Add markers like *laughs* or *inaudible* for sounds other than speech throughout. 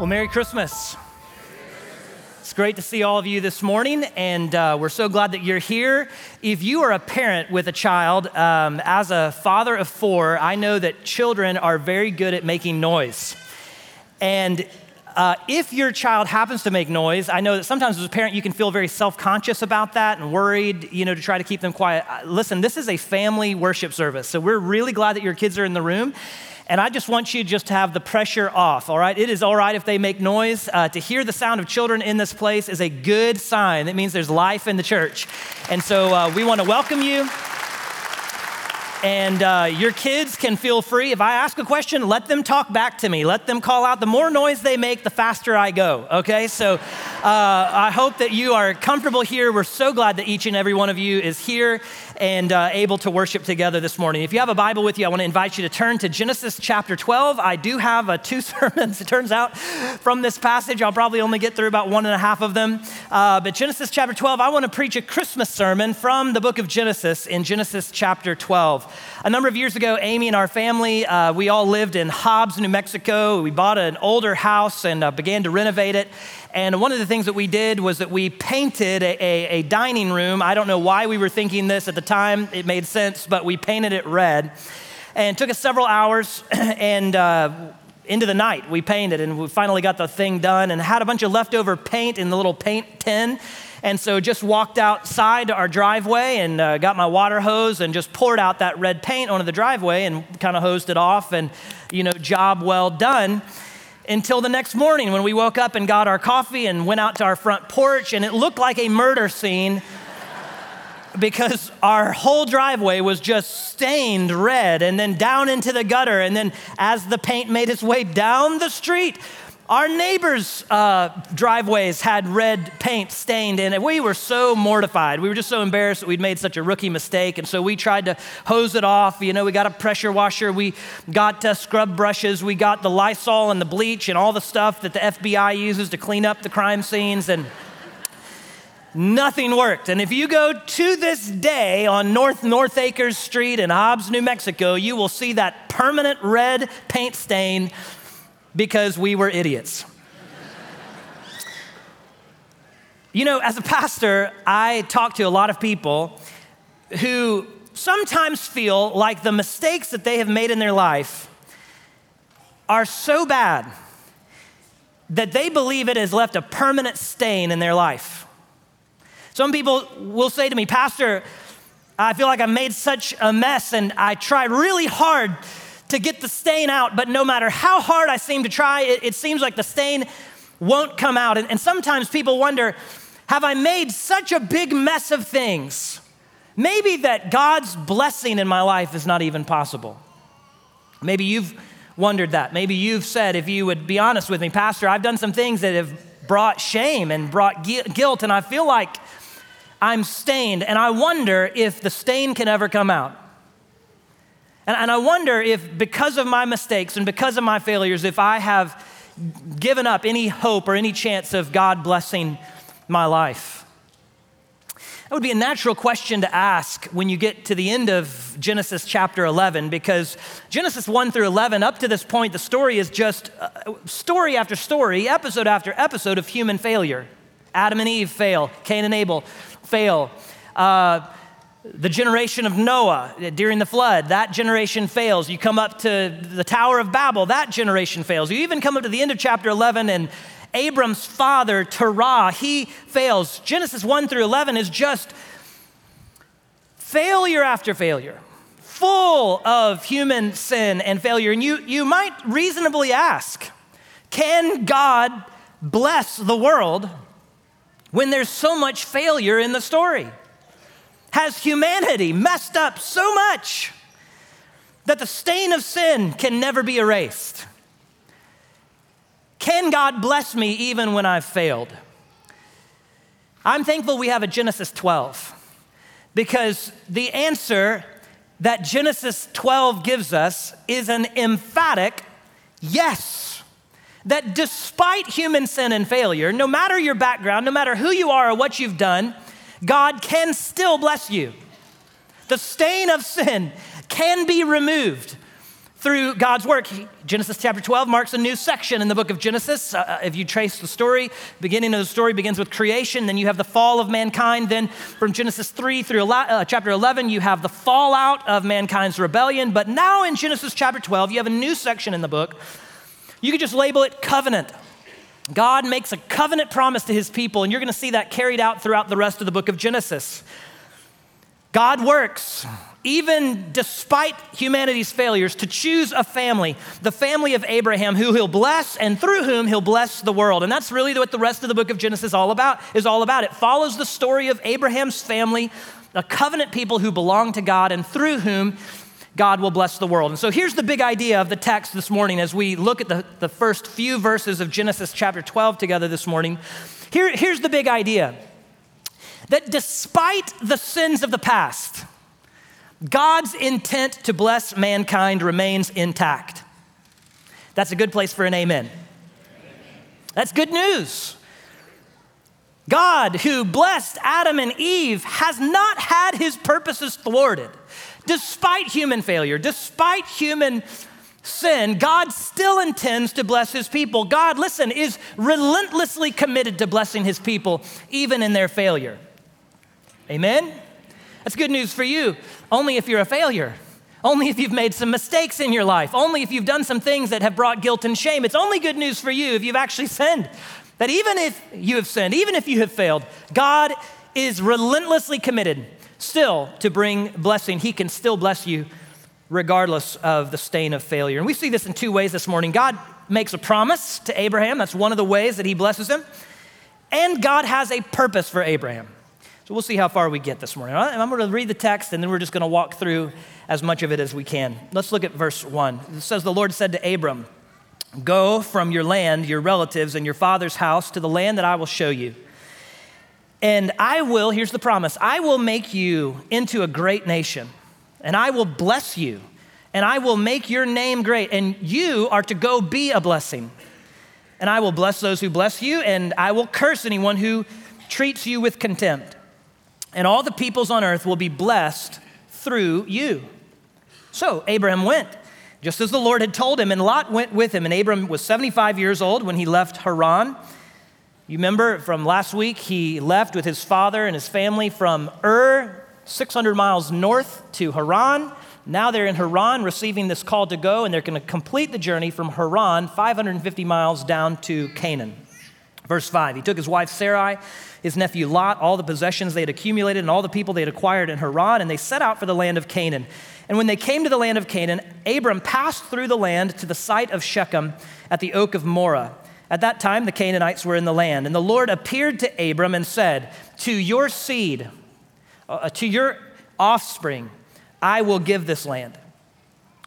Well, Merry Christmas. It's great to see all of you this morning, and uh, we're so glad that you're here. If you are a parent with a child, um, as a father of four, I know that children are very good at making noise. And uh, if your child happens to make noise, I know that sometimes as a parent you can feel very self conscious about that and worried, you know, to try to keep them quiet. Uh, listen, this is a family worship service, so we're really glad that your kids are in the room. And I just want you just to have the pressure off, all right? It is all right if they make noise. Uh, to hear the sound of children in this place is a good sign. That means there's life in the church. And so uh, we want to welcome you. And uh, your kids can feel free. If I ask a question, let them talk back to me. Let them call out. The more noise they make, the faster I go. Okay? So uh, I hope that you are comfortable here. We're so glad that each and every one of you is here and uh, able to worship together this morning. If you have a Bible with you, I want to invite you to turn to Genesis chapter 12. I do have uh, two *laughs* sermons, it turns out, from this passage. I'll probably only get through about one and a half of them. Uh, but Genesis chapter 12, I want to preach a Christmas sermon from the book of Genesis in Genesis chapter 12. A number of years ago, Amy and our family, uh, we all lived in Hobbs, New Mexico. We bought an older house and uh, began to renovate it. And one of the things that we did was that we painted a, a, a, dining room. I don't know why we were thinking this at the time, it made sense, but we painted it red. And took us several hours *clears throat* and uh, into the night we painted, and we finally got the thing done and had a bunch of leftover paint in the little paint tin. And so just walked outside our driveway and uh, got my water hose and just poured out that red paint onto the driveway and kind of hosed it off and, you know, job well done until the next morning when we woke up and got our coffee and went out to our front porch, and it looked like a murder scene *laughs* because our whole driveway was just stained red and then down into the gutter. And then as the paint made its way down the street, our neighbors' uh, driveways had red paint stained in it. We were so mortified. We were just so embarrassed that we'd made such a rookie mistake. And so we tried to hose it off. You know, we got a pressure washer, we got uh, scrub brushes, we got the Lysol and the bleach and all the stuff that the FBI uses to clean up the crime scenes. And nothing worked. And if you go to this day on North North Acres Street in Hobbs, New Mexico, you will see that permanent red paint stain because we were idiots. you know, as a pastor, I talk to a lot of people who sometimes feel like the mistakes that they have made in their life are so bad that they believe it has left a permanent stain in their life. Some people will say to me, Pastor, I feel like I made such a mess and I tried really hard to get the stain out, but no matter how hard I seem to try, it, it seems like the stain won't come out. And, and sometimes people wonder have I made such a big mess of things? Maybe that God's blessing in my life is not even possible. Maybe you've wondered that. Maybe you've said, if you would be honest with me, Pastor, I've done some things that have brought shame and brought guilt, and I feel like I'm stained, and I wonder if the stain can ever come out. And, and I wonder if, because of my mistakes and because of my failures, if I have given up any hope or any chance of God blessing my life. That would be a natural question to ask when you get to the end of Genesis chapter 11, because Genesis 1 through 11, up to this point, the story is just uh, story after story, episode after episode of human failure. Adam and Eve fail, Cain and Abel fail. Uh, the generation of Noah eh, during the flood, that generation fails. You come up to the Tower of Babel, that generation fails. You even come up to the end of chapter 11 and Abram's father, Terah, he fails. Genesis 1 through 11 is just failure after failure, full of human sin and failure. And you, you might reasonably ask can God bless the world when there's so much failure in the story? Has humanity messed up so much that the stain of sin can never be erased? Can God bless me even when I've failed? I'm thankful we have a Genesis 12 because the answer that Genesis 12 gives us is an emphatic yes. That despite human sin and failure, no matter your background, no matter who you are or what you've done, God can still bless you. The stain of sin can be removed through God's work. Genesis chapter 12 marks a new section in the book of Genesis. Uh, uh, if you trace the story, beginning of the story begins with creation, then you have the fall of mankind. Then from Genesis 3 through uh, chapter 11, you have the fallout of mankind's rebellion. But now in Genesis chapter 12, you have a new section in the book. You could just label it covenant. God makes a covenant promise to his people, and you're going to see that carried out throughout the rest of the book of Genesis. God works even despite humanity's failures, to choose a family, the family of Abraham, who he'll bless and through whom he'll bless the world. And that's really what the rest of the book of Genesis is all about, is all about. It follows the story of Abraham's family, a covenant people who belong to God and through whom God will bless the world. And so here's the big idea of the text this morning as we look at the, the first few verses of Genesis chapter 12 together this morning. Here, here's the big idea that despite the sins of the past, God's intent to bless mankind remains intact. That's a good place for an amen. That's good news. God, who blessed Adam and Eve, has not had his purposes thwarted. Despite human failure, despite human sin, God still intends to bless his people. God, listen, is relentlessly committed to blessing his people, even in their failure. Amen? That's good news for you, only if you're a failure. Only if you've made some mistakes in your life. Only if you've done some things that have brought guilt and shame. It's only good news for you if you've actually sinned. That even if you have sinned, even if you have failed, God is relentlessly committed still to bring blessing. He can still bless you regardless of the stain of failure. And we see this in two ways this morning. God makes a promise to Abraham, that's one of the ways that he blesses him. And God has a purpose for Abraham. So we'll see how far we get this morning. I'm going to read the text and then we're just going to walk through as much of it as we can. Let's look at verse 1. It says, The Lord said to Abram, Go from your land, your relatives, and your father's house to the land that I will show you. And I will, here's the promise I will make you into a great nation, and I will bless you, and I will make your name great, and you are to go be a blessing. And I will bless those who bless you, and I will curse anyone who treats you with contempt and all the peoples on earth will be blessed through you. So Abraham went, just as the Lord had told him, and Lot went with him. And Abram was 75 years old when he left Haran. You remember from last week, he left with his father and his family from Ur, 600 miles north to Haran. Now they're in Haran receiving this call to go, and they're going to complete the journey from Haran, 550 miles down to Canaan. Verse 5 He took his wife Sarai his nephew Lot, all the possessions they had accumulated, and all the people they had acquired in Haran, and they set out for the land of Canaan. And when they came to the land of Canaan, Abram passed through the land to the site of Shechem at the oak of Moreh. At that time, the Canaanites were in the land. And the Lord appeared to Abram and said, To your seed, uh, to your offspring, I will give this land.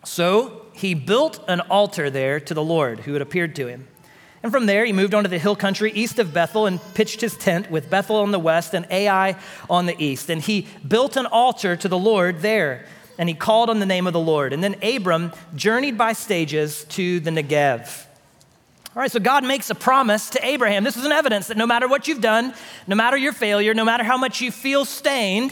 So he built an altar there to the Lord who had appeared to him. And from there, he moved on to the hill country east of Bethel and pitched his tent with Bethel on the west and Ai on the east. And he built an altar to the Lord there, and he called on the name of the Lord. And then Abram journeyed by stages to the Negev. All right, so God makes a promise to Abraham. This is an evidence that no matter what you've done, no matter your failure, no matter how much you feel stained,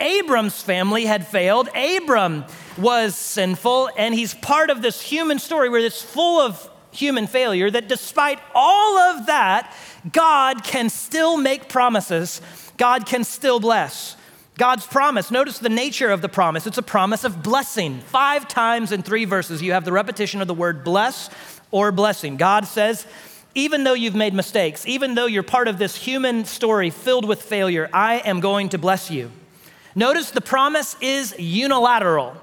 Abram's family had failed. Abram was sinful, and he's part of this human story where it's full of human failure, that despite all of that, God can still make promises, God can still bless. God's promise, notice the nature of the promise. It's a promise of blessing. Five times in three verses, you have the repetition of the word bless or blessing. God says, even though you've made mistakes, even though you're part of this human story filled with failure, I am going to bless you. Notice the promise is unilateral.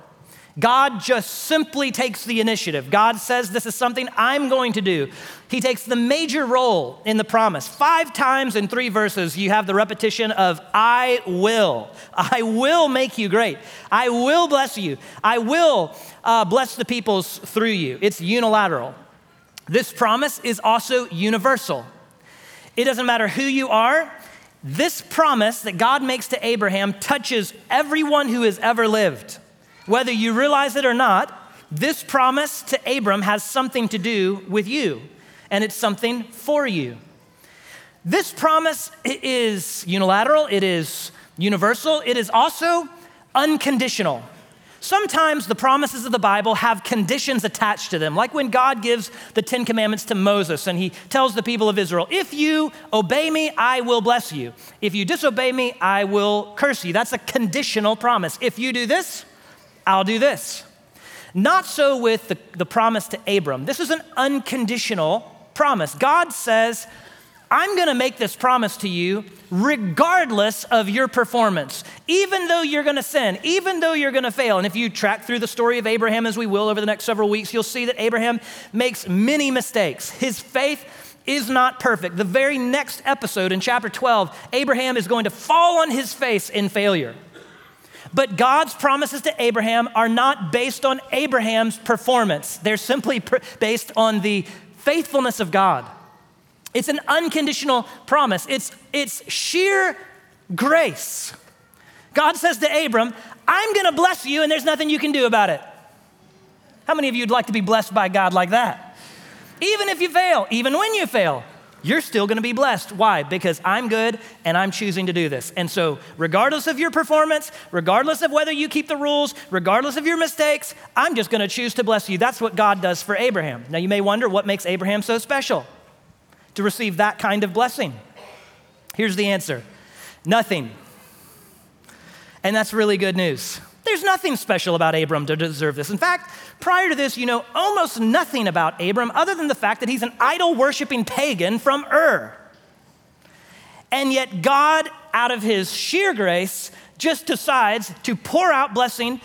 God just simply takes the initiative. God says, This is something I'm going to do. He takes the major role in the promise. Five times in three verses, you have the repetition of, I will. I will make you great. I will bless you. I will uh, bless the peoples through you. It's unilateral. This promise is also universal. It doesn't matter who you are, this promise that God makes to Abraham touches everyone who has ever lived. Whether you realize it or not, this promise to Abram has something to do with you, and it's something for you. This promise is unilateral, it is universal, it is also unconditional. Sometimes the promises of the Bible have conditions attached to them, like when God gives the Ten Commandments to Moses and he tells the people of Israel, If you obey me, I will bless you. If you disobey me, I will curse you. That's a conditional promise. If you do this, I'll do this. Not so with the, the promise to Abram. This is an unconditional promise. God says, I'm going to make this promise to you regardless of your performance, even though you're going to sin, even though you're going to fail. And if you track through the story of Abraham, as we will over the next several weeks, you'll see that Abraham makes many mistakes. His faith is not perfect. The very next episode in chapter 12, Abraham is going to fall on his face in failure. But God's promises to Abraham are not based on Abraham's performance, they're simply based on the faithfulness of God. It's an unconditional promise, it's, it's sheer grace. God says to Abram, I'm gonna bless you, and there's nothing you can do about it. How many of you would like to be blessed by God like that? Even if you fail, even when you fail, you're still going to be blessed. Why? Because I'm good and I'm choosing to do this. And so, regardless of your performance, regardless of whether you keep the rules, regardless of your mistakes, I'm just going to choose to bless you. That's what God does for Abraham. Now, you may wonder what makes Abraham so special to receive that kind of blessing. Here's the answer nothing. And that's really good news. There's nothing special about Abram to deserve this. In fact, prior to this, you know almost nothing about Abram other than the fact that he's an idol worshiping pagan from Ur. And yet, God, out of his sheer grace, just decides to pour out blessing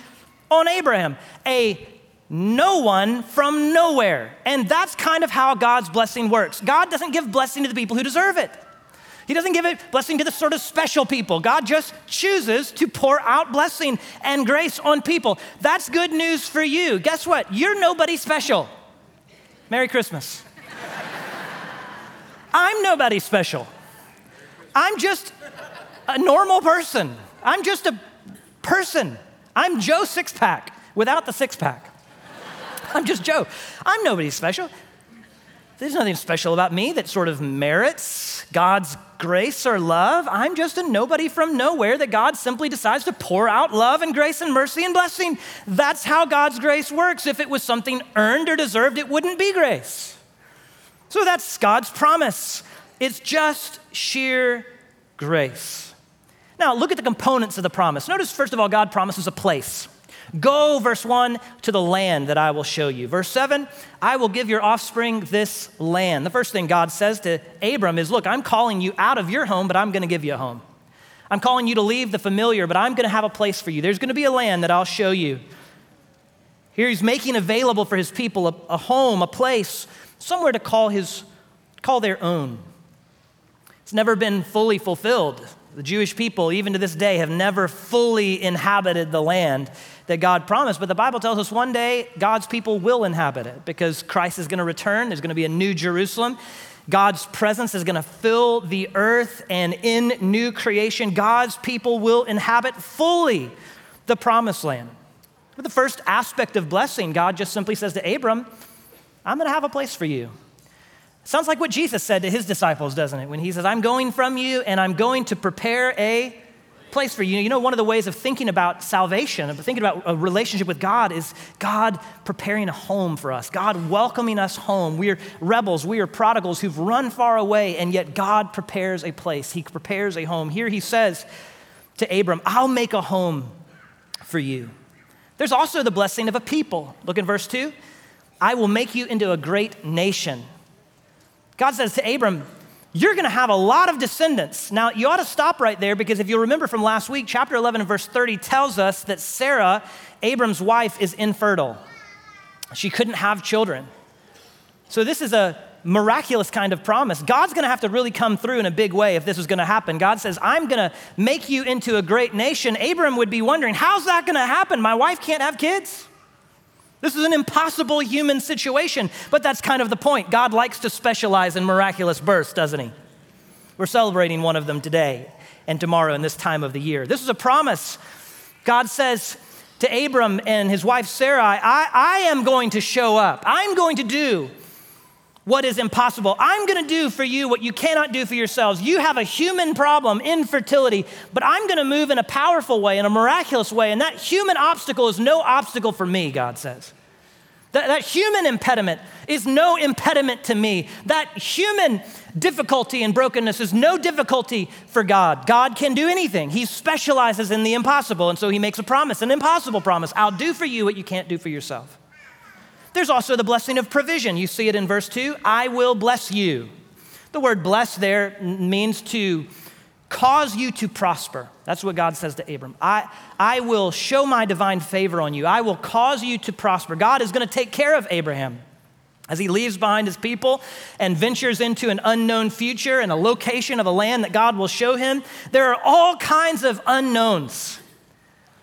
on Abraham, a no one from nowhere. And that's kind of how God's blessing works. God doesn't give blessing to the people who deserve it. He doesn't give it blessing to the sort of special people. God just chooses to pour out blessing and grace on people. That's good news for you. Guess what? You're nobody special. Merry Christmas. *laughs* I'm nobody special. I'm just a normal person. I'm just a person. I'm Joe Six Pack without the six pack. *laughs* I'm just Joe. I'm nobody special. There's nothing special about me that sort of merits God's grace or love. I'm just a nobody from nowhere that God simply decides to pour out love and grace and mercy and blessing. That's how God's grace works. If it was something earned or deserved, it wouldn't be grace. So that's God's promise. It's just sheer grace. Now, look at the components of the promise. Notice, first of all, God promises a place. Go, verse 1, to the land that I will show you. Verse 7, I will give your offspring this land. The first thing God says to Abram is, Look, I'm calling you out of your home, but I'm going to give you a home. I'm calling you to leave the familiar, but I'm going to have a place for you. There's going to be a land that I'll show you. Here he's making available for his people a, a home, a place, somewhere to call his call their own. It's never been fully fulfilled. The Jewish people, even to this day, have never fully inhabited the land that God promised. But the Bible tells us one day God's people will inhabit it because Christ is going to return. There's going to be a new Jerusalem. God's presence is going to fill the earth, and in new creation, God's people will inhabit fully the promised land. But the first aspect of blessing, God just simply says to Abram, I'm going to have a place for you. Sounds like what Jesus said to his disciples, doesn't it? When he says, I'm going from you and I'm going to prepare a place for you. You know, one of the ways of thinking about salvation, of thinking about a relationship with God, is God preparing a home for us, God welcoming us home. We are rebels, we are prodigals who've run far away, and yet God prepares a place. He prepares a home. Here he says to Abram, I'll make a home for you. There's also the blessing of a people. Look in verse 2 I will make you into a great nation. God says to Abram, you're going to have a lot of descendants. Now, you ought to stop right there because if you'll remember from last week, chapter 11 and verse 30 tells us that Sarah, Abram's wife, is infertile. She couldn't have children. So, this is a miraculous kind of promise. God's going to have to really come through in a big way if this is going to happen. God says, I'm going to make you into a great nation. Abram would be wondering, how's that going to happen? My wife can't have kids. This is an impossible human situation, but that's kind of the point. God likes to specialize in miraculous births, doesn't He? We're celebrating one of them today and tomorrow in this time of the year. This is a promise. God says to Abram and his wife Sarai, I, I am going to show up. I'm going to do what is impossible. I'm going to do for you what you cannot do for yourselves. You have a human problem, infertility, but I'm going to move in a powerful way, in a miraculous way. And that human obstacle is no obstacle for me, God says. That, that human impediment is no impediment to me. That human difficulty and brokenness is no difficulty for God. God can do anything. He specializes in the impossible, and so he makes a promise, an impossible promise. I'll do for you what you can't do for yourself. There's also the blessing of provision. You see it in verse 2 I will bless you. The word bless there means to cause you to prosper. That's what God says to Abram. I, I will show my divine favor on you. I will cause you to prosper. God is going to take care of Abraham as he leaves behind his people and ventures into an unknown future and a location of a land that God will show him. There are all kinds of unknowns.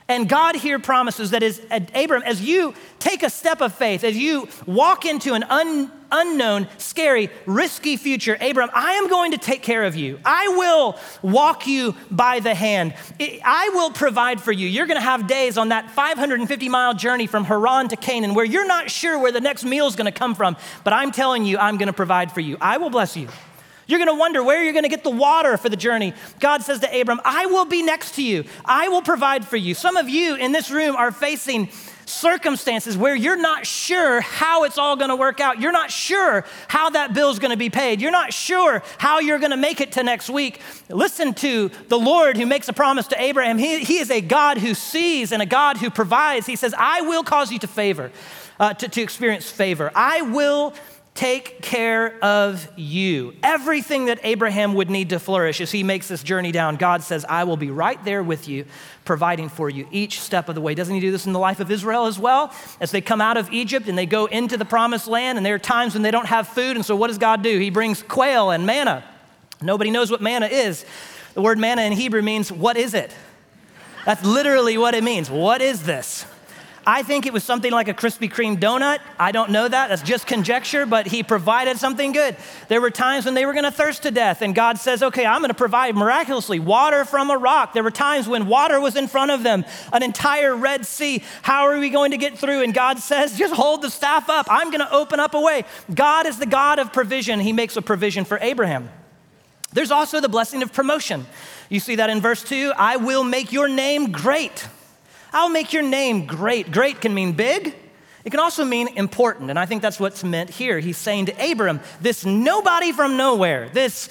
And God here promises that as Abram, as you take a step of faith, as you walk into an un, unknown, scary, risky future, Abram, I am going to take care of you. I will walk you by the hand. I will provide for you. You're going to have days on that 550 mile journey from Haran to Canaan where you're not sure where the next meal is going to come from, but I'm telling you, I'm going to provide for you. I will bless you. You're going to wonder where you're going to get the water for the journey. God says to Abram, I will be next to you. I will provide for you. Some of you in this room are facing circumstances where you're not sure how it's all going to work out. You're not sure how that bill's going to be paid. You're not sure how you're going to make it to next week. Listen to the Lord who makes a promise to Abraham. He, he is a God who sees and a God who provides. He says, I will cause you to favor, uh, to, to experience favor. I will take care of you. Everything that Abraham would need to flourish as he makes this journey down, God says, I will be right there with you, providing for you each step of the way. Doesn't he do this in the life of Israel as well? As they come out of Egypt and they go into the promised land, and there are times when they don't have food, and so what does God do? He brings quail and manna. Nobody knows what manna is. The word manna in Hebrew means, What is it? That's literally what it means. What is this? I think it was something like a Krispy Kreme donut. I don't know that. That's just conjecture, but he provided something good. There were times when they were going to thirst to death, and God says, Okay, I'm going to provide miraculously water from a rock. There were times when water was in front of them, an entire Red Sea. How are we going to get through? And God says, Just hold the staff up. I'm going to open up a way. God is the God of provision. He makes a provision for Abraham. There's also the blessing of promotion. You see that in verse 2 I will make your name great. I'll make your name great. Great can mean big. It can also mean important. And I think that's what's meant here. He's saying to Abram, this nobody from nowhere, this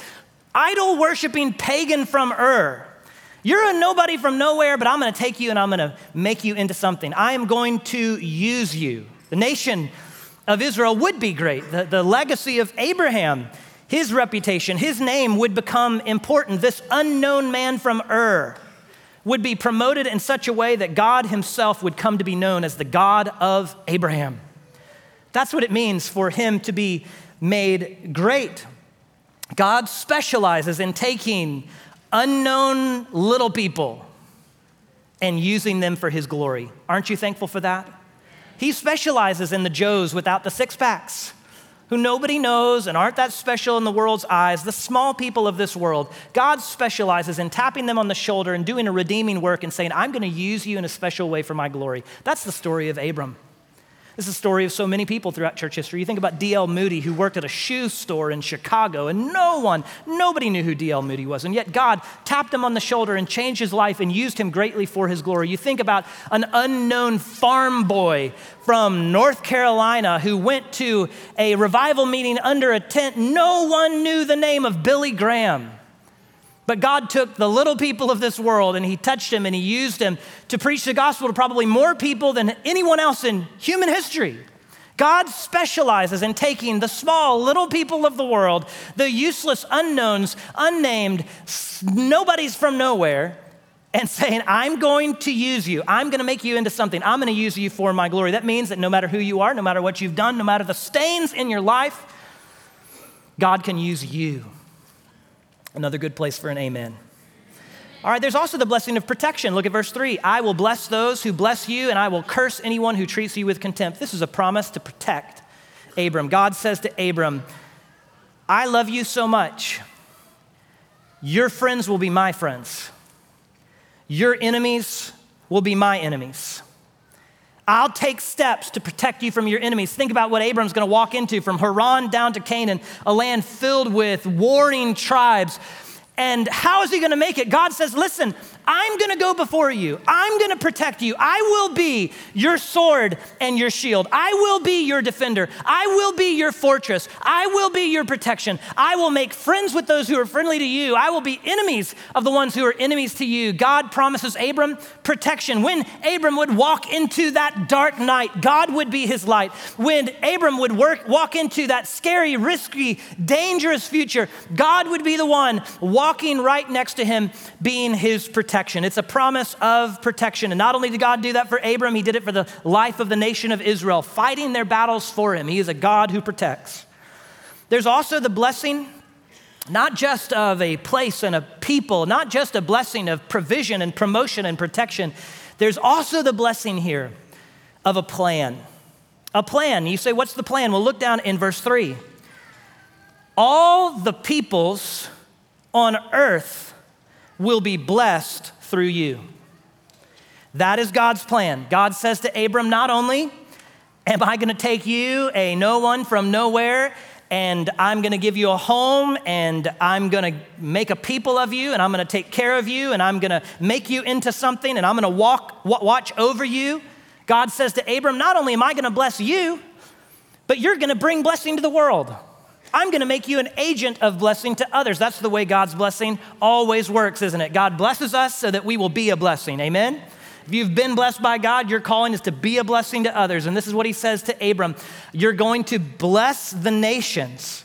idol worshiping pagan from Ur, you're a nobody from nowhere, but I'm going to take you and I'm going to make you into something. I am going to use you. The nation of Israel would be great. The, the legacy of Abraham, his reputation, his name would become important. This unknown man from Ur would be promoted in such a way that God Himself would come to be known as the God of Abraham. That's what it means for Him to be made great. God specializes in taking unknown little people and using them for His glory. Aren't you thankful for that? He specializes in the Joes without the six packs who nobody knows and aren't that special in the world's eyes, the small people of this world, God specializes in tapping them on the shoulder and doing a redeeming work and saying, I'm going to use you in a special way for my glory. That's the story of Abram. This is the story of so many people throughout church history. You think about D.L. Moody, who worked at a shoe store in Chicago, and no one, nobody knew who D.L. Moody was. And yet God tapped him on the shoulder and changed his life and used him greatly for his glory. You think about an unknown farm boy from North Carolina who went to a revival meeting under a tent. No one knew the name of Billy Graham. But God took the little people of this world and He touched him and He used him to preach the gospel to probably more people than anyone else in human history. God specializes in taking the small, little people of the world, the useless, unknowns, unnamed, nobody's from nowhere, and saying, I'm going to use you. I'm going to make you into something. I'm going to use you for my glory. That means that no matter who you are, no matter what you've done, no matter the stains in your life, God can use you. Another good place for an amen. All right, there's also the blessing of protection. Look at verse 3. I will bless those who bless you, and I will curse anyone who treats you with contempt. This is a promise to protect Abram. God says to Abram, I love you so much. Your friends will be my friends, your enemies will be my enemies. I'll take steps to protect you from your enemies. Think about what Abram's going to walk into from Haran down to Canaan, a land filled with warring tribes. And how is he going to make it? God says, Listen, I'm going to go before you. I'm going to protect you. I will be your sword and your shield. I will be your defender. I will be your fortress. I will be your protection. I will make friends with those who are friendly to you. I will be enemies of the ones who are enemies to you. God promises Abram protection. When Abram would walk into that dark night, God would be his light. When Abram would work, walk into that scary, risky, dangerous future, God would be the one walking right next to him, being his protection. It's a promise of protection. And not only did God do that for Abram, he did it for the life of the nation of Israel, fighting their battles for him. He is a God who protects. There's also the blessing not just of a place and a people, not just a blessing of provision and promotion and protection. There's also the blessing here of a plan. A plan. You say, what's the plan? Well, look down in verse 3. All the peoples on earth will be blessed through you. That is God's plan. God says to Abram, not only am I going to take you, a no one from nowhere, and I'm going to give you a home, and I'm going to make a people of you, and I'm going to take care of you, and I'm going to make you into something, and I'm going to walk, watch over you. God says to Abram, not only am I going to bless you, but you're going to bring blessing to the world. I'm going to make you an agent of blessing to others. That's the way God's blessing always works, isn't it? God blesses us so that we will be a blessing. Amen? If you've been blessed by God, your calling is to be a blessing to others. And this is what he says to Abram You're going to bless the nations.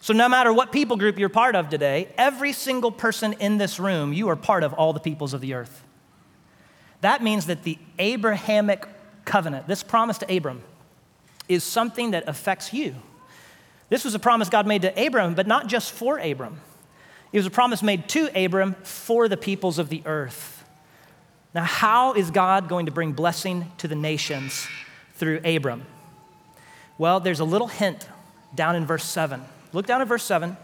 So, no matter what people group you're part of today, every single person in this room, you are part of all the peoples of the earth. That means that the Abrahamic covenant, this promise to Abram, is something that affects you. This was a promise God made to Abram, but not just for Abram. It was a promise made to Abram for the peoples of the earth. Now, how is God going to bring blessing to the nations through Abram? Well, there's a little hint down in verse 7. Look down at verse 7.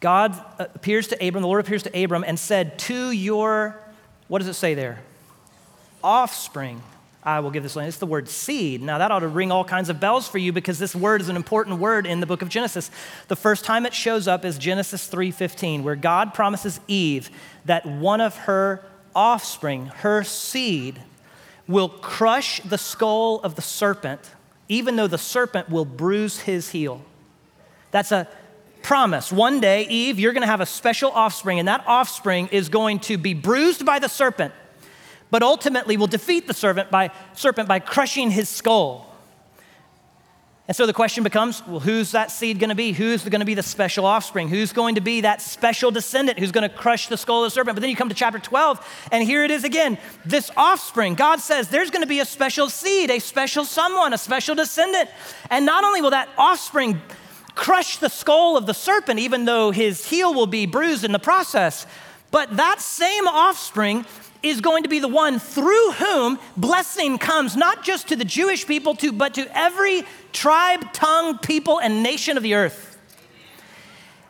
God uh, appears to Abram, the Lord appears to Abram and said, To your, what does it say there? Offspring I will give this land. It's the word seed. Now, that ought to ring all kinds of bells for you because this word is an important word in the book of Genesis. The first time it shows up is Genesis 3:15, where God promises Eve that one of her offspring, her seed, will crush the skull of the serpent, even though the serpent will bruise his heel. That's a promise. One day, Eve, you're going to have a special offspring, and that offspring is going to be bruised by the serpent but ultimately will defeat the serpent by, serpent by crushing his skull. And so the question becomes well, who's that seed going to be? Who's going to be the special offspring? Who's going to be that special descendant who's going to crush the skull of the serpent? But then you come to chapter 12, and here it is again. This offspring, God says there's going to be a special seed, a special someone, a special descendant. And not only will that offspring crush the skull of the serpent, even though his heel will be bruised in the process, but that same offspring is going to be the one through whom blessing comes, not just to the Jewish people, to, but to every tribe, tongue, people, and nation of the earth.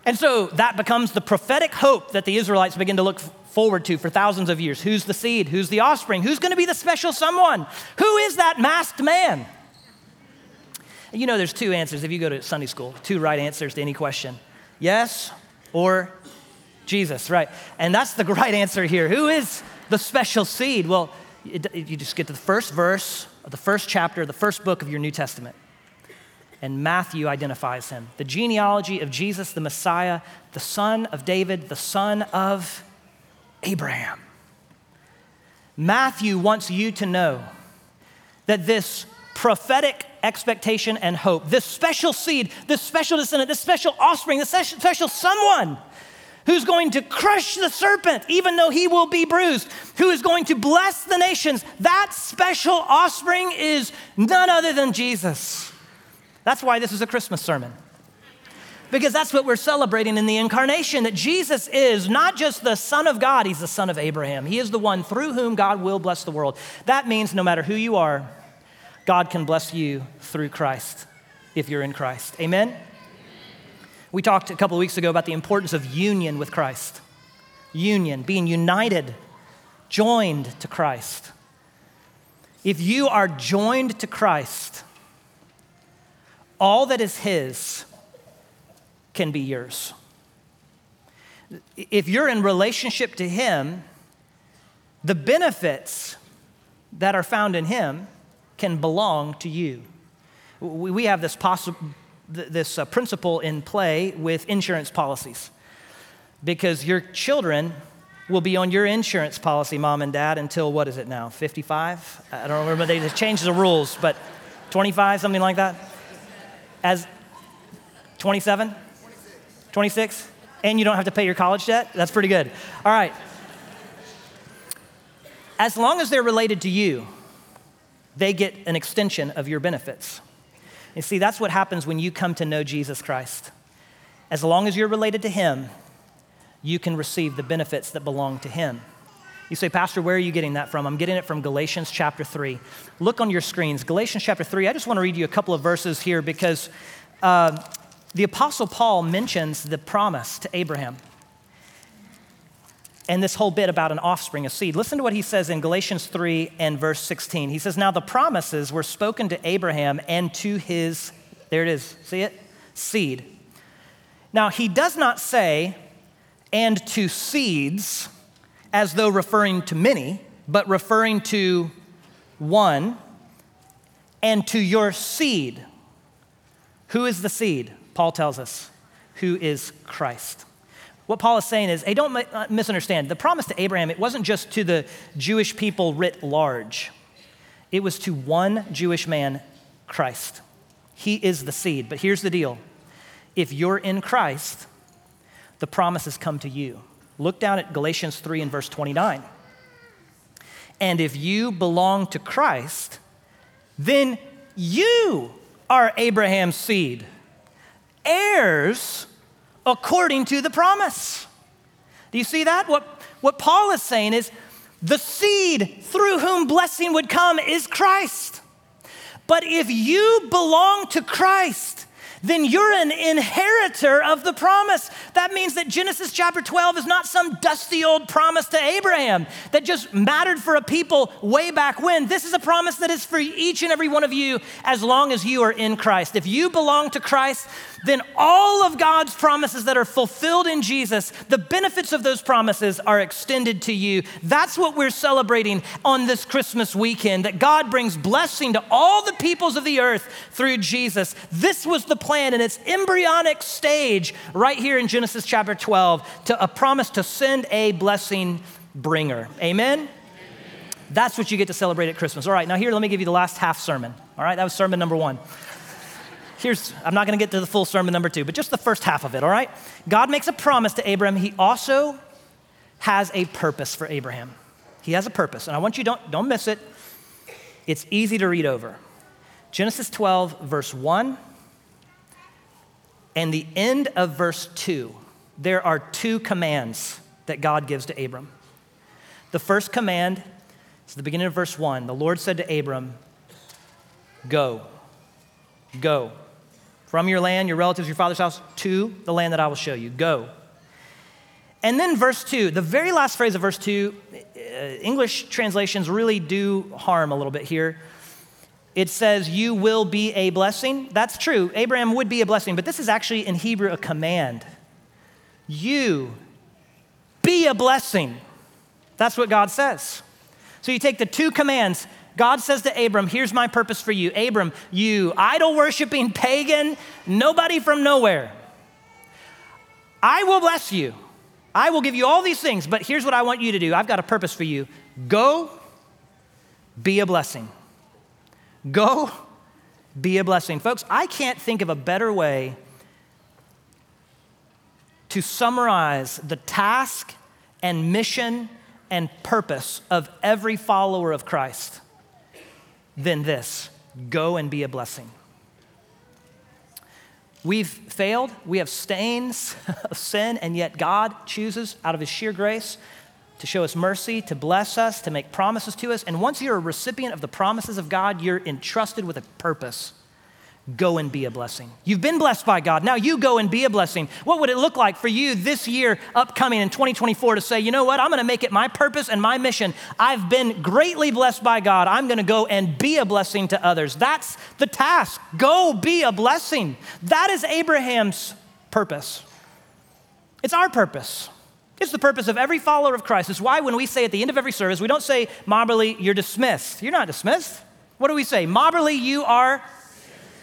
And so that becomes the prophetic hope that the Israelites begin to look forward to for thousands of years. Who's the seed? Who's the offspring? Who's going to be the special someone? Who is that masked man? You know, there's two answers if you go to Sunday school, two right answers to any question yes or Jesus, right? And that's the *laughs* right answer here. Who is the special seed? Well, you just get to the first verse of the first chapter, the first book of your New Testament. And Matthew identifies him the genealogy of Jesus, the Messiah, the son of David, the son of Abraham. Matthew wants you to know that this prophetic expectation and hope, this special seed, this special descendant, this special offspring, this special someone who's going to crush the serpent, even though he will be bruised, who is going to bless the nations. That special offspring is none other than Jesus. That's why this is a Christmas sermon. Because that's what we're celebrating in the incarnation that Jesus is not just the Son of God, He's the Son of Abraham. He is the one through whom God will bless the world. That means no matter who you are, God can bless you through Christ if you're in Christ. Amen? We talked a couple of weeks ago about the importance of union with Christ. Union, being united joined to Christ. If you are joined to Christ, all that is His can be yours. If you're in relationship to Him, the benefits that are found in Him can belong to you. We have this, possi- this uh, principle in play with insurance policies because your children will be on your insurance policy, mom and dad, until what is it now, 55? I don't remember, they just changed the rules, but 25, something like that? As 27? 26? And you don't have to pay your college debt? That's pretty good. All right. As long as they're related to you, they get an extension of your benefits. You see, that's what happens when you come to know Jesus Christ. As long as you're related to Him, you can receive the benefits that belong to Him. You say, Pastor, where are you getting that from? I'm getting it from Galatians chapter 3. Look on your screens, Galatians chapter 3. I just want to read you a couple of verses here because uh, the Apostle Paul mentions the promise to Abraham and this whole bit about an offspring, a seed. Listen to what he says in Galatians 3 and verse 16. He says, Now the promises were spoken to Abraham and to his, there it is, see it? Seed. Now he does not say, and to seeds, as though referring to many, but referring to one, and to your seed. Who is the seed? Paul tells us, who is Christ. What Paul is saying is, hey, don't uh, misunderstand. The promise to Abraham, it wasn't just to the Jewish people writ large, it was to one Jewish man, Christ. He is the seed. But here's the deal if you're in Christ, the promises come to you. Look down at Galatians 3 and verse 29. And if you belong to Christ, then you are Abraham's seed, heirs according to the promise. Do you see that? What, what Paul is saying is the seed through whom blessing would come is Christ. But if you belong to Christ, then you're an inheritor of the promise. That means that Genesis chapter 12 is not some dusty old promise to Abraham that just mattered for a people way back when. This is a promise that is for each and every one of you as long as you are in Christ. If you belong to Christ, then all of God's promises that are fulfilled in Jesus, the benefits of those promises are extended to you. That's what we're celebrating on this Christmas weekend that God brings blessing to all the peoples of the earth through Jesus. This was the plan in its embryonic stage right here in Genesis chapter 12 to a promise to send a blessing bringer. Amen. That's what you get to celebrate at Christmas. All right, now here, let me give you the last half sermon. All right, that was sermon number one here's, I'm not going to get to the full sermon number two, but just the first half of it, all right? God makes a promise to Abraham. He also has a purpose for Abraham. He has a purpose, and I want you don't don't miss it. It's easy to read over. Genesis 12, verse 1, and the end of verse 2. There are two commands that God gives to Abram. The first command is the beginning of verse 1. The Lord said to Abram, Go, go from your land, your relatives, your father's house, to the land that I will show you. Go. And then verse 2, the very last phrase of verse 2, uh, English translations really do harm a little bit here. It says, You will be a blessing. That's true. Abraham would be a blessing, but this is actually in Hebrew a command. You be a blessing. That's what God says. So you take the two commands God says to Abram, Here's my purpose for you. Abram, you idol worshiping pagan, nobody from nowhere. I will bless you. I will give you all these things, but here's what I want you to do. I've got a purpose for you. Go be a blessing. Go be a blessing. Folks, I can't think of a better way to summarize the task and mission and purpose of every follower of Christ than this go and be a blessing. We've failed, we have stains of sin, and yet God chooses out of His sheer grace to show us mercy, to bless us, to make promises to us. And once you're a recipient of the promises of God, you're entrusted with a purpose. Go and be a blessing. You've been blessed by God. Now you go and be a blessing. What would it look like for you this year, upcoming in 2024, to say, you know what? I'm going to make it my purpose and my mission. I've been greatly blessed by God. I'm going to go and be a blessing to others. That's the task. Go be a blessing. That is Abraham's purpose. It's our purpose. It's the purpose of every follower of Christ. It's why when we say at the end of every service, we don't say, Mobberly, you're dismissed. You're not dismissed. What do we say? Mobberly, you are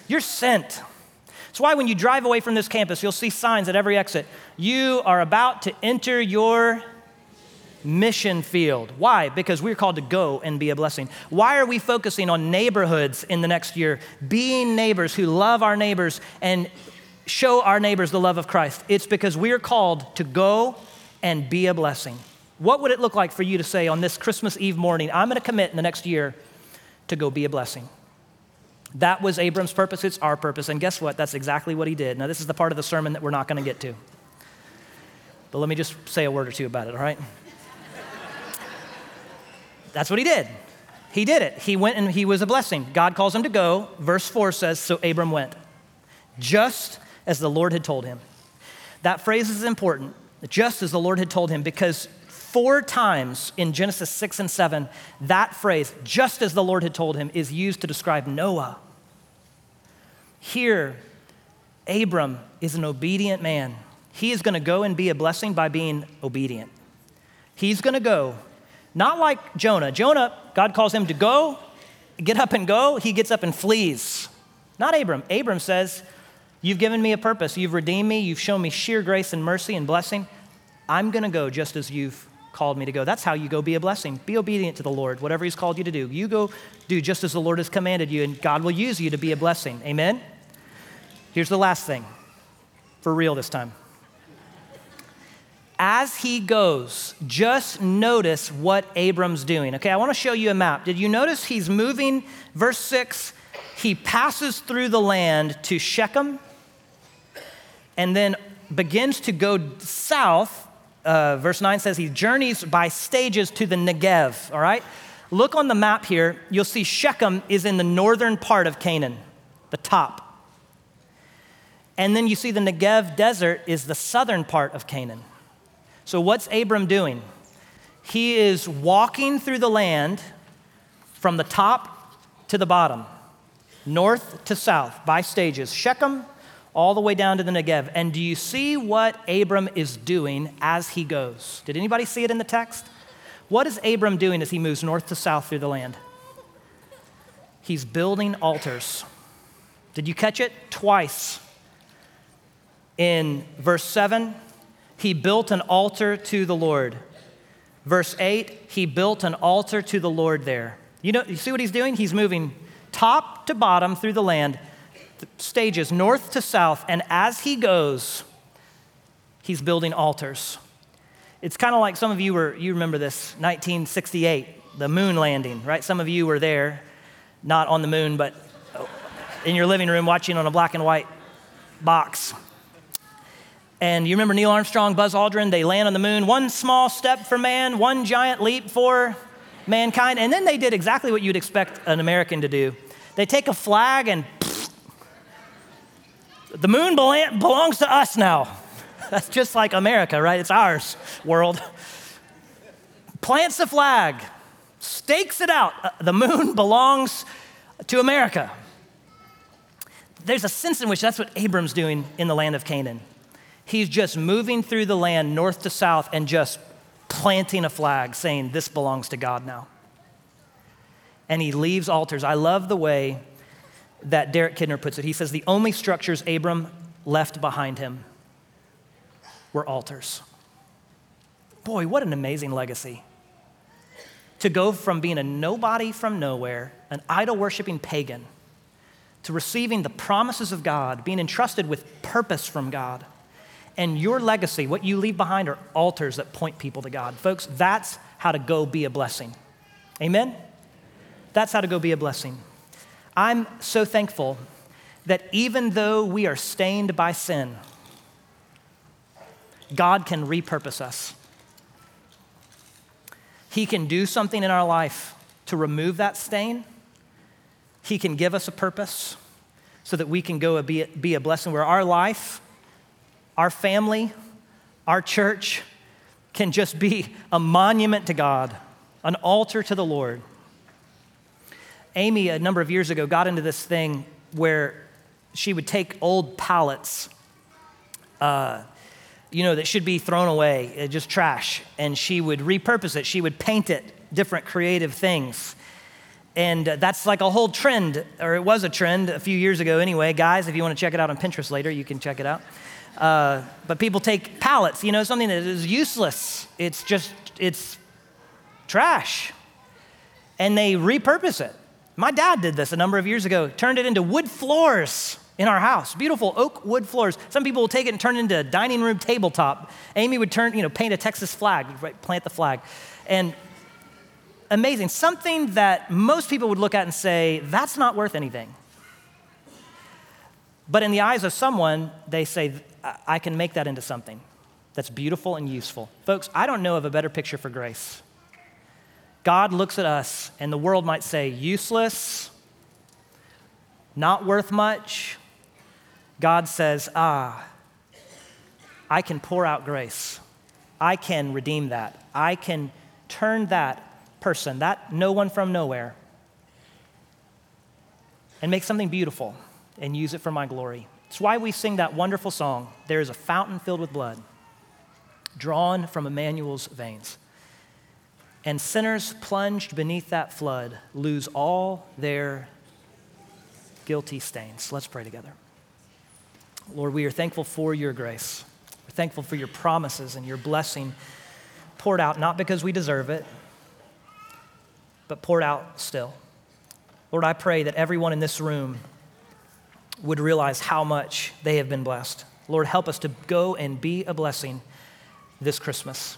you're sent. That's why when you drive away from this campus, you'll see signs at every exit. You are about to enter your mission field. Why? Because we're called to go and be a blessing. Why are we focusing on neighborhoods in the next year? Being neighbors who love our neighbors and show our neighbors the love of Christ. It's because we are called to go and be a blessing. What would it look like for you to say on this Christmas Eve morning, I'm going to commit in the next year to go be a blessing? That was Abram's purpose, it's our purpose. And guess what? That's exactly what he did. Now, this is the part of the sermon that we're not going to get to. But let me just say a word or two about it, all right? That's what he did. He did it. He went and he was a blessing. God calls him to go. Verse 4 says, So Abram went, just as the Lord had told him. That phrase is important, just as the Lord had told him, because four times in Genesis 6 and 7, that phrase, just as the Lord had told him, is used to describe Noah. Here, Abram is an obedient man. He is going to go and be a blessing by being obedient. He's going to go, not like Jonah. Jonah, God calls him to go, get up and go. He gets up and flees. Not Abram. Abram says, You've given me a purpose. You've redeemed me. You've shown me sheer grace and mercy and blessing. I'm going to go just as you've called me to go. That's how you go be a blessing. Be obedient to the Lord, whatever He's called you to do. You go do just as the Lord has commanded you, and God will use you to be a blessing. Amen? Here's the last thing for real this time. As he goes, just notice what Abram's doing. Okay, I want to show you a map. Did you notice he's moving? Verse 6 he passes through the land to Shechem and then begins to go south uh, verse 9 says he journeys by stages to the Negev, all right? Look on the map here. You'll see Shechem is in the northern part of Canaan, the top. And then you see the Negev desert is the southern part of Canaan. So, what's Abram doing? He is walking through the land from the top to the bottom, north to south, by stages. Shechem all the way down to the Negev. And do you see what Abram is doing as he goes? Did anybody see it in the text? What is Abram doing as he moves north to south through the land? He's building altars. Did you catch it? Twice. In verse 7, he built an altar to the Lord. Verse 8, he built an altar to the Lord there. You know, you see what he's doing? He's moving top to bottom through the land stages north to south, and as he goes, he's building altars. It's kind of like some of you were, you remember this, 1968, the moon landing, right? Some of you were there, not on the moon, but in your living room watching on a black and white box. And you remember Neil Armstrong, Buzz Aldrin, they land on the moon, one small step for man, one giant leap for mankind. And then they did exactly what you'd expect an American to do. They take a flag and the moon belongs to us now. *laughs* That's just like America, right? It's ours world. Plants the flag, stakes it out. Uh, the moon *laughs* belongs to America. There's a sense in which that's what Abram's doing in the land of Canaan. He's just moving through the land north to south and just planting a flag saying, This belongs to God now. And he leaves altars. I love the way that Derek Kidner puts it. He says, The only structures Abram left behind him were altars. Boy, what an amazing legacy. To go from being a nobody from nowhere, an idol worshiping pagan, to receiving the promises of God, being entrusted with purpose from God. And your legacy, what you leave behind, are altars that point people to God. Folks, that's how to go be a blessing. Amen? That's how to go be a blessing. I'm so thankful that even though we are stained by sin, God can repurpose us. He can do something in our life to remove that stain. He can give us a purpose so that we can go be, be a blessing where our life, our family, our church can just be a monument to God, an altar to the Lord. Amy, a number of years ago, got into this thing where she would take old pallets, uh, you know, that should be thrown away, uh, just trash, and she would repurpose it. She would paint it different creative things. And uh, that's like a whole trend, or it was a trend a few years ago anyway. Guys, if you want to check it out on Pinterest later, you can check it out. Uh, but people take pallets, you know, something that is useless. It's just, it's trash. And they repurpose it. My dad did this a number of years ago, turned it into wood floors in our house. Beautiful oak wood floors. Some people will take it and turn it into a dining room tabletop. Amy would turn, you know, paint a Texas flag, right, plant the flag. And amazing. Something that most people would look at and say, that's not worth anything. But in the eyes of someone, they say, I can make that into something that's beautiful and useful. Folks, I don't know of a better picture for grace. God looks at us, and the world might say, useless, not worth much. God says, ah, I can pour out grace. I can redeem that. I can turn that person, that no one from nowhere, and make something beautiful and use it for my glory. It's why we sing that wonderful song, There is a fountain filled with blood, drawn from Emmanuel's veins. And sinners plunged beneath that flood lose all their guilty stains. Let's pray together. Lord, we are thankful for your grace. We're thankful for your promises and your blessing poured out, not because we deserve it, but poured out still. Lord, I pray that everyone in this room would realize how much they have been blessed. Lord, help us to go and be a blessing this Christmas.